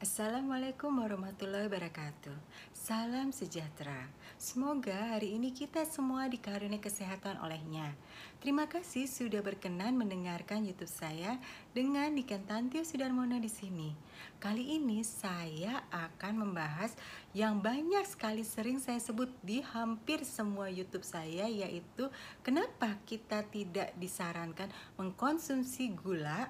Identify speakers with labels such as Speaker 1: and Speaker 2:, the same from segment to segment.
Speaker 1: Assalamualaikum warahmatullahi wabarakatuh. Salam sejahtera. Semoga hari ini kita semua dikaruniai kesehatan olehnya. Terima kasih sudah berkenan mendengarkan YouTube saya dengan Niken Tantio Sudarmono di sini. Kali ini saya akan membahas yang banyak sekali sering saya sebut di hampir semua YouTube saya yaitu kenapa kita tidak disarankan mengkonsumsi gula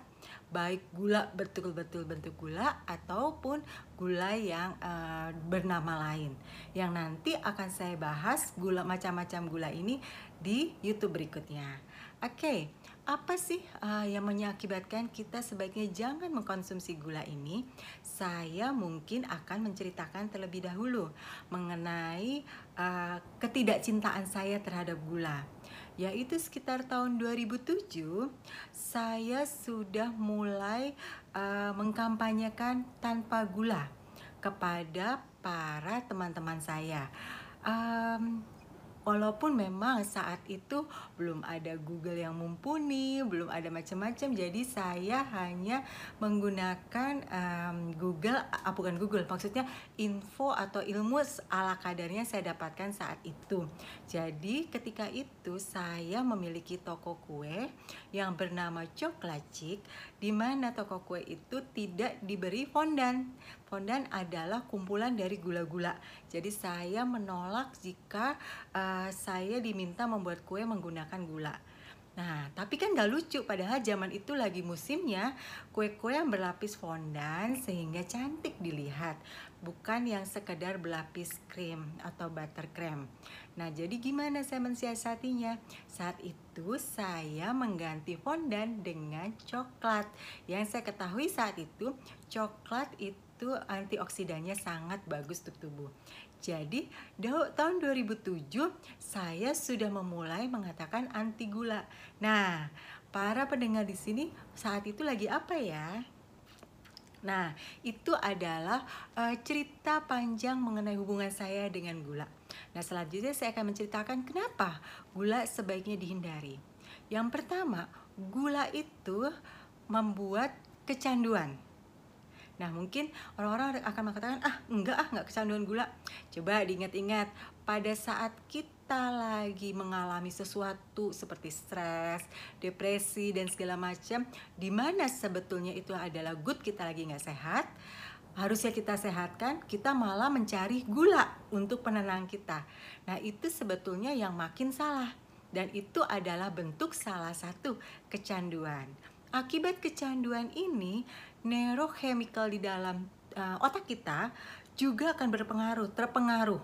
Speaker 1: baik gula betul-betul bentuk gula ataupun gula yang uh, bernama lain yang nanti akan saya bahas gula macam-macam gula ini di YouTube berikutnya. Oke, okay, apa sih uh, yang mengakibatkan kita sebaiknya jangan mengkonsumsi gula ini? Saya mungkin akan menceritakan terlebih dahulu mengenai uh, ketidakcintaan saya terhadap gula yaitu sekitar tahun 2007 saya sudah mulai uh, mengkampanyekan tanpa gula kepada para teman-teman saya. Um, walaupun memang saat itu belum ada Google yang mumpuni, belum ada macam-macam, jadi saya hanya menggunakan um, Google, uh, bukan Google, maksudnya info atau ilmu ala kadarnya saya dapatkan saat itu. Jadi ketika itu saya memiliki toko kue yang bernama Chocolate di mana toko kue itu tidak diberi fondan. Fondan adalah kumpulan dari gula-gula. Jadi saya menolak jika uh, saya diminta membuat kue menggunakan gula. Nah, tapi kan gak lucu padahal zaman itu lagi musimnya kue-kue yang berlapis fondant sehingga cantik dilihat. Bukan yang sekedar berlapis krim atau buttercream. Nah, jadi gimana saya mensiasatinya? Saat itu saya mengganti fondant dengan coklat. Yang saya ketahui saat itu, coklat itu antioksidannya sangat bagus untuk tubuh. Jadi, tahun 2007 saya sudah memulai mengatakan anti gula. Nah, para pendengar di sini saat itu lagi apa ya? Nah, itu adalah uh, cerita panjang mengenai hubungan saya dengan gula. Nah, selanjutnya saya akan menceritakan kenapa gula sebaiknya dihindari. Yang pertama, gula itu membuat kecanduan. Nah mungkin orang-orang akan mengatakan ah enggak ah enggak kecanduan gula. Coba diingat-ingat pada saat kita lagi mengalami sesuatu seperti stres, depresi dan segala macam, di mana sebetulnya itu adalah good kita lagi nggak sehat, harusnya kita sehatkan, kita malah mencari gula untuk penenang kita. Nah itu sebetulnya yang makin salah dan itu adalah bentuk salah satu kecanduan. Akibat kecanduan ini, neurochemical di dalam uh, otak kita juga akan berpengaruh, terpengaruh.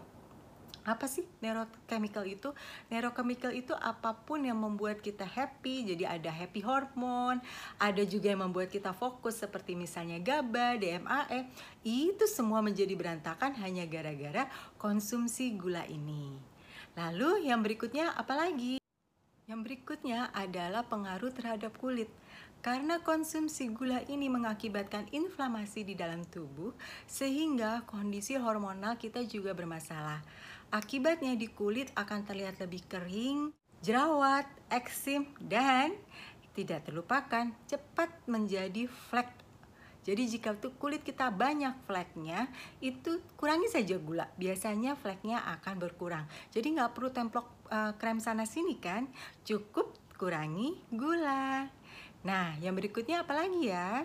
Speaker 1: Apa sih neurochemical itu? Neurochemical itu apa pun yang membuat kita happy, jadi ada happy hormone, ada juga yang membuat kita fokus seperti misalnya GABA, DMAE. Itu semua menjadi berantakan hanya gara-gara konsumsi gula ini. Lalu yang berikutnya apa lagi? Yang berikutnya adalah pengaruh terhadap kulit. Karena konsumsi gula ini mengakibatkan inflamasi di dalam tubuh, sehingga kondisi hormonal kita juga bermasalah. Akibatnya di kulit akan terlihat lebih kering, jerawat, eksim, dan tidak terlupakan cepat menjadi flek jadi jika tuh kulit kita banyak fleknya, itu kurangi saja gula. Biasanya fleknya akan berkurang. Jadi nggak perlu templok uh, krem sana sini kan, cukup kurangi gula. Nah, yang berikutnya apa lagi ya?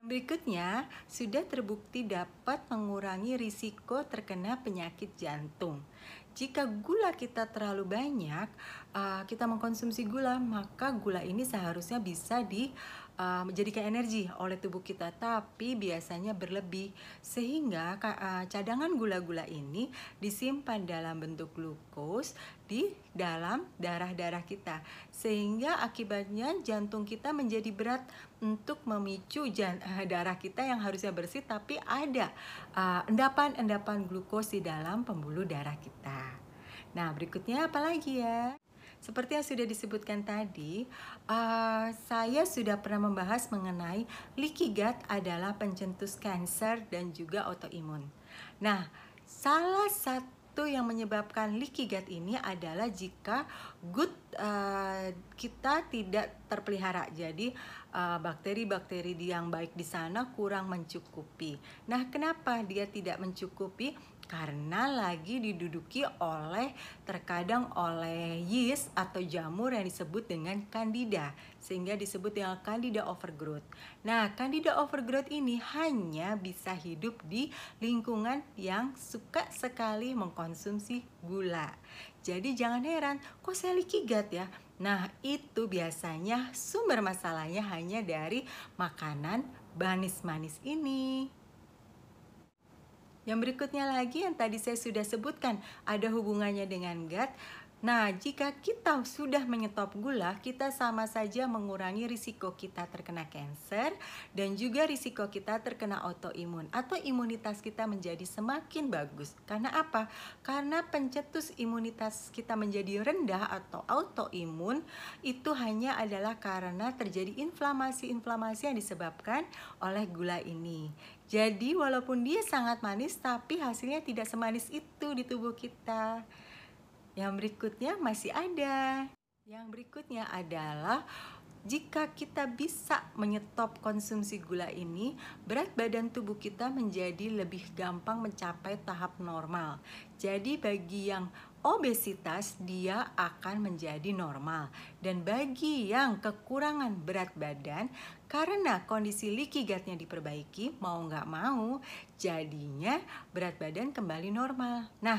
Speaker 1: Berikutnya, sudah terbukti dapat mengurangi risiko terkena penyakit jantung. Jika gula kita terlalu banyak, uh, kita mengkonsumsi gula, maka gula ini seharusnya bisa di uh, menjadikan energi oleh tubuh kita, tapi biasanya berlebih sehingga uh, cadangan gula-gula ini disimpan dalam bentuk glukos di dalam darah-darah kita sehingga akibatnya jantung kita menjadi berat untuk memicu uh, darah kita yang harusnya bersih tapi ada endapan-endapan uh, glukos di dalam pembuluh darah kita. Nah, berikutnya apa lagi ya? Seperti yang sudah disebutkan tadi, uh, saya sudah pernah membahas mengenai leaky gut adalah pencetus kanker dan juga autoimun. Nah, salah satu yang menyebabkan leaky gut ini adalah jika good uh, kita tidak terpelihara. Jadi uh, bakteri-bakteri uh, yang baik di sana kurang mencukupi. Nah, kenapa dia tidak mencukupi? karena lagi diduduki oleh terkadang oleh yeast atau jamur yang disebut dengan candida sehingga disebut dengan candida overgrowth. Nah, candida overgrowth ini hanya bisa hidup di lingkungan yang suka sekali mengkonsumsi gula. Jadi jangan heran, kok saya likigat ya? Nah, itu biasanya sumber masalahnya hanya dari makanan manis-manis ini. Yang berikutnya lagi yang tadi saya sudah sebutkan ada hubungannya dengan gut. Nah, jika kita sudah menyetop gula, kita sama saja mengurangi risiko kita terkena kanker dan juga risiko kita terkena autoimun atau imunitas kita menjadi semakin bagus. Karena apa? Karena pencetus imunitas kita menjadi rendah atau autoimun itu hanya adalah karena terjadi inflamasi-inflamasi yang disebabkan oleh gula ini. Jadi walaupun dia sangat manis tapi hasilnya tidak semanis itu di tubuh kita. Yang berikutnya masih ada. Yang berikutnya adalah jika kita bisa menyetop konsumsi gula ini, berat badan tubuh kita menjadi lebih gampang mencapai tahap normal. Jadi bagi yang obesitas dia akan menjadi normal dan bagi yang kekurangan berat badan karena kondisi leaky diperbaiki mau nggak mau jadinya berat badan kembali normal nah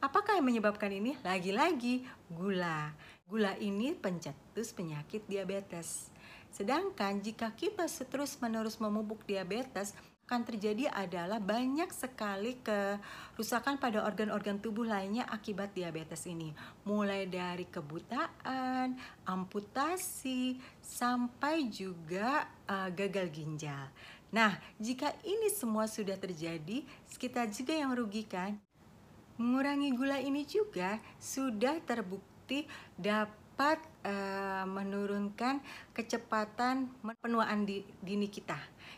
Speaker 1: apakah yang menyebabkan ini lagi-lagi gula gula ini pencetus penyakit diabetes sedangkan jika kita terus menerus memupuk diabetes akan terjadi adalah banyak sekali kerusakan pada organ-organ tubuh lainnya akibat diabetes ini. Mulai dari kebutaan, amputasi, sampai juga uh, gagal ginjal. Nah, jika ini semua sudah terjadi, kita juga yang merugikan. Mengurangi gula ini juga sudah terbukti dapat uh, menurunkan kecepatan penuaan dini kita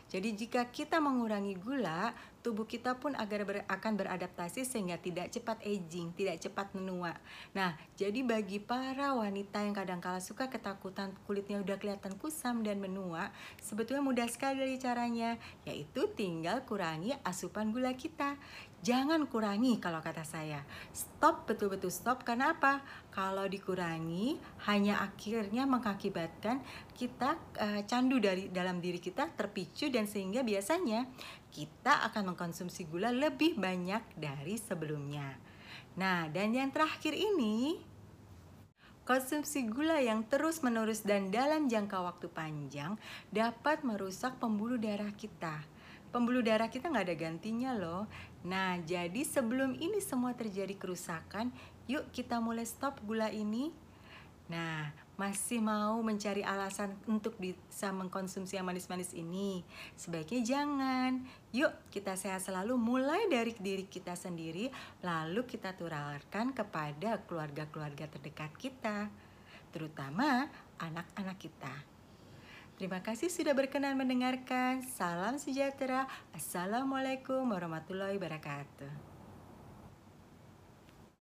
Speaker 1: jadi jika kita mengurangi gula, tubuh kita pun agar ber, akan beradaptasi sehingga tidak cepat aging, tidak cepat menua. Nah, jadi bagi para wanita yang kadang kala suka ketakutan kulitnya udah kelihatan kusam dan menua, sebetulnya mudah sekali dari caranya, yaitu tinggal kurangi asupan gula kita. Jangan kurangi kalau kata saya. Stop betul-betul stop karena apa? Kalau dikurangi hanya akhirnya mengakibatkan kita uh, candu dari dalam diri kita terpicu dan sehingga biasanya kita akan mengkonsumsi gula lebih banyak dari sebelumnya. Nah, dan yang terakhir ini Konsumsi gula yang terus-menerus dan dalam jangka waktu panjang dapat merusak pembuluh darah kita pembuluh darah kita nggak ada gantinya loh. Nah, jadi sebelum ini semua terjadi kerusakan, yuk kita mulai stop gula ini. Nah, masih mau mencari alasan untuk bisa mengkonsumsi yang manis-manis ini? Sebaiknya jangan. Yuk kita sehat selalu mulai dari diri kita sendiri, lalu kita tularkan kepada keluarga-keluarga terdekat kita, terutama anak-anak kita. Terima kasih sudah berkenan mendengarkan. Salam sejahtera. Assalamualaikum warahmatullahi wabarakatuh.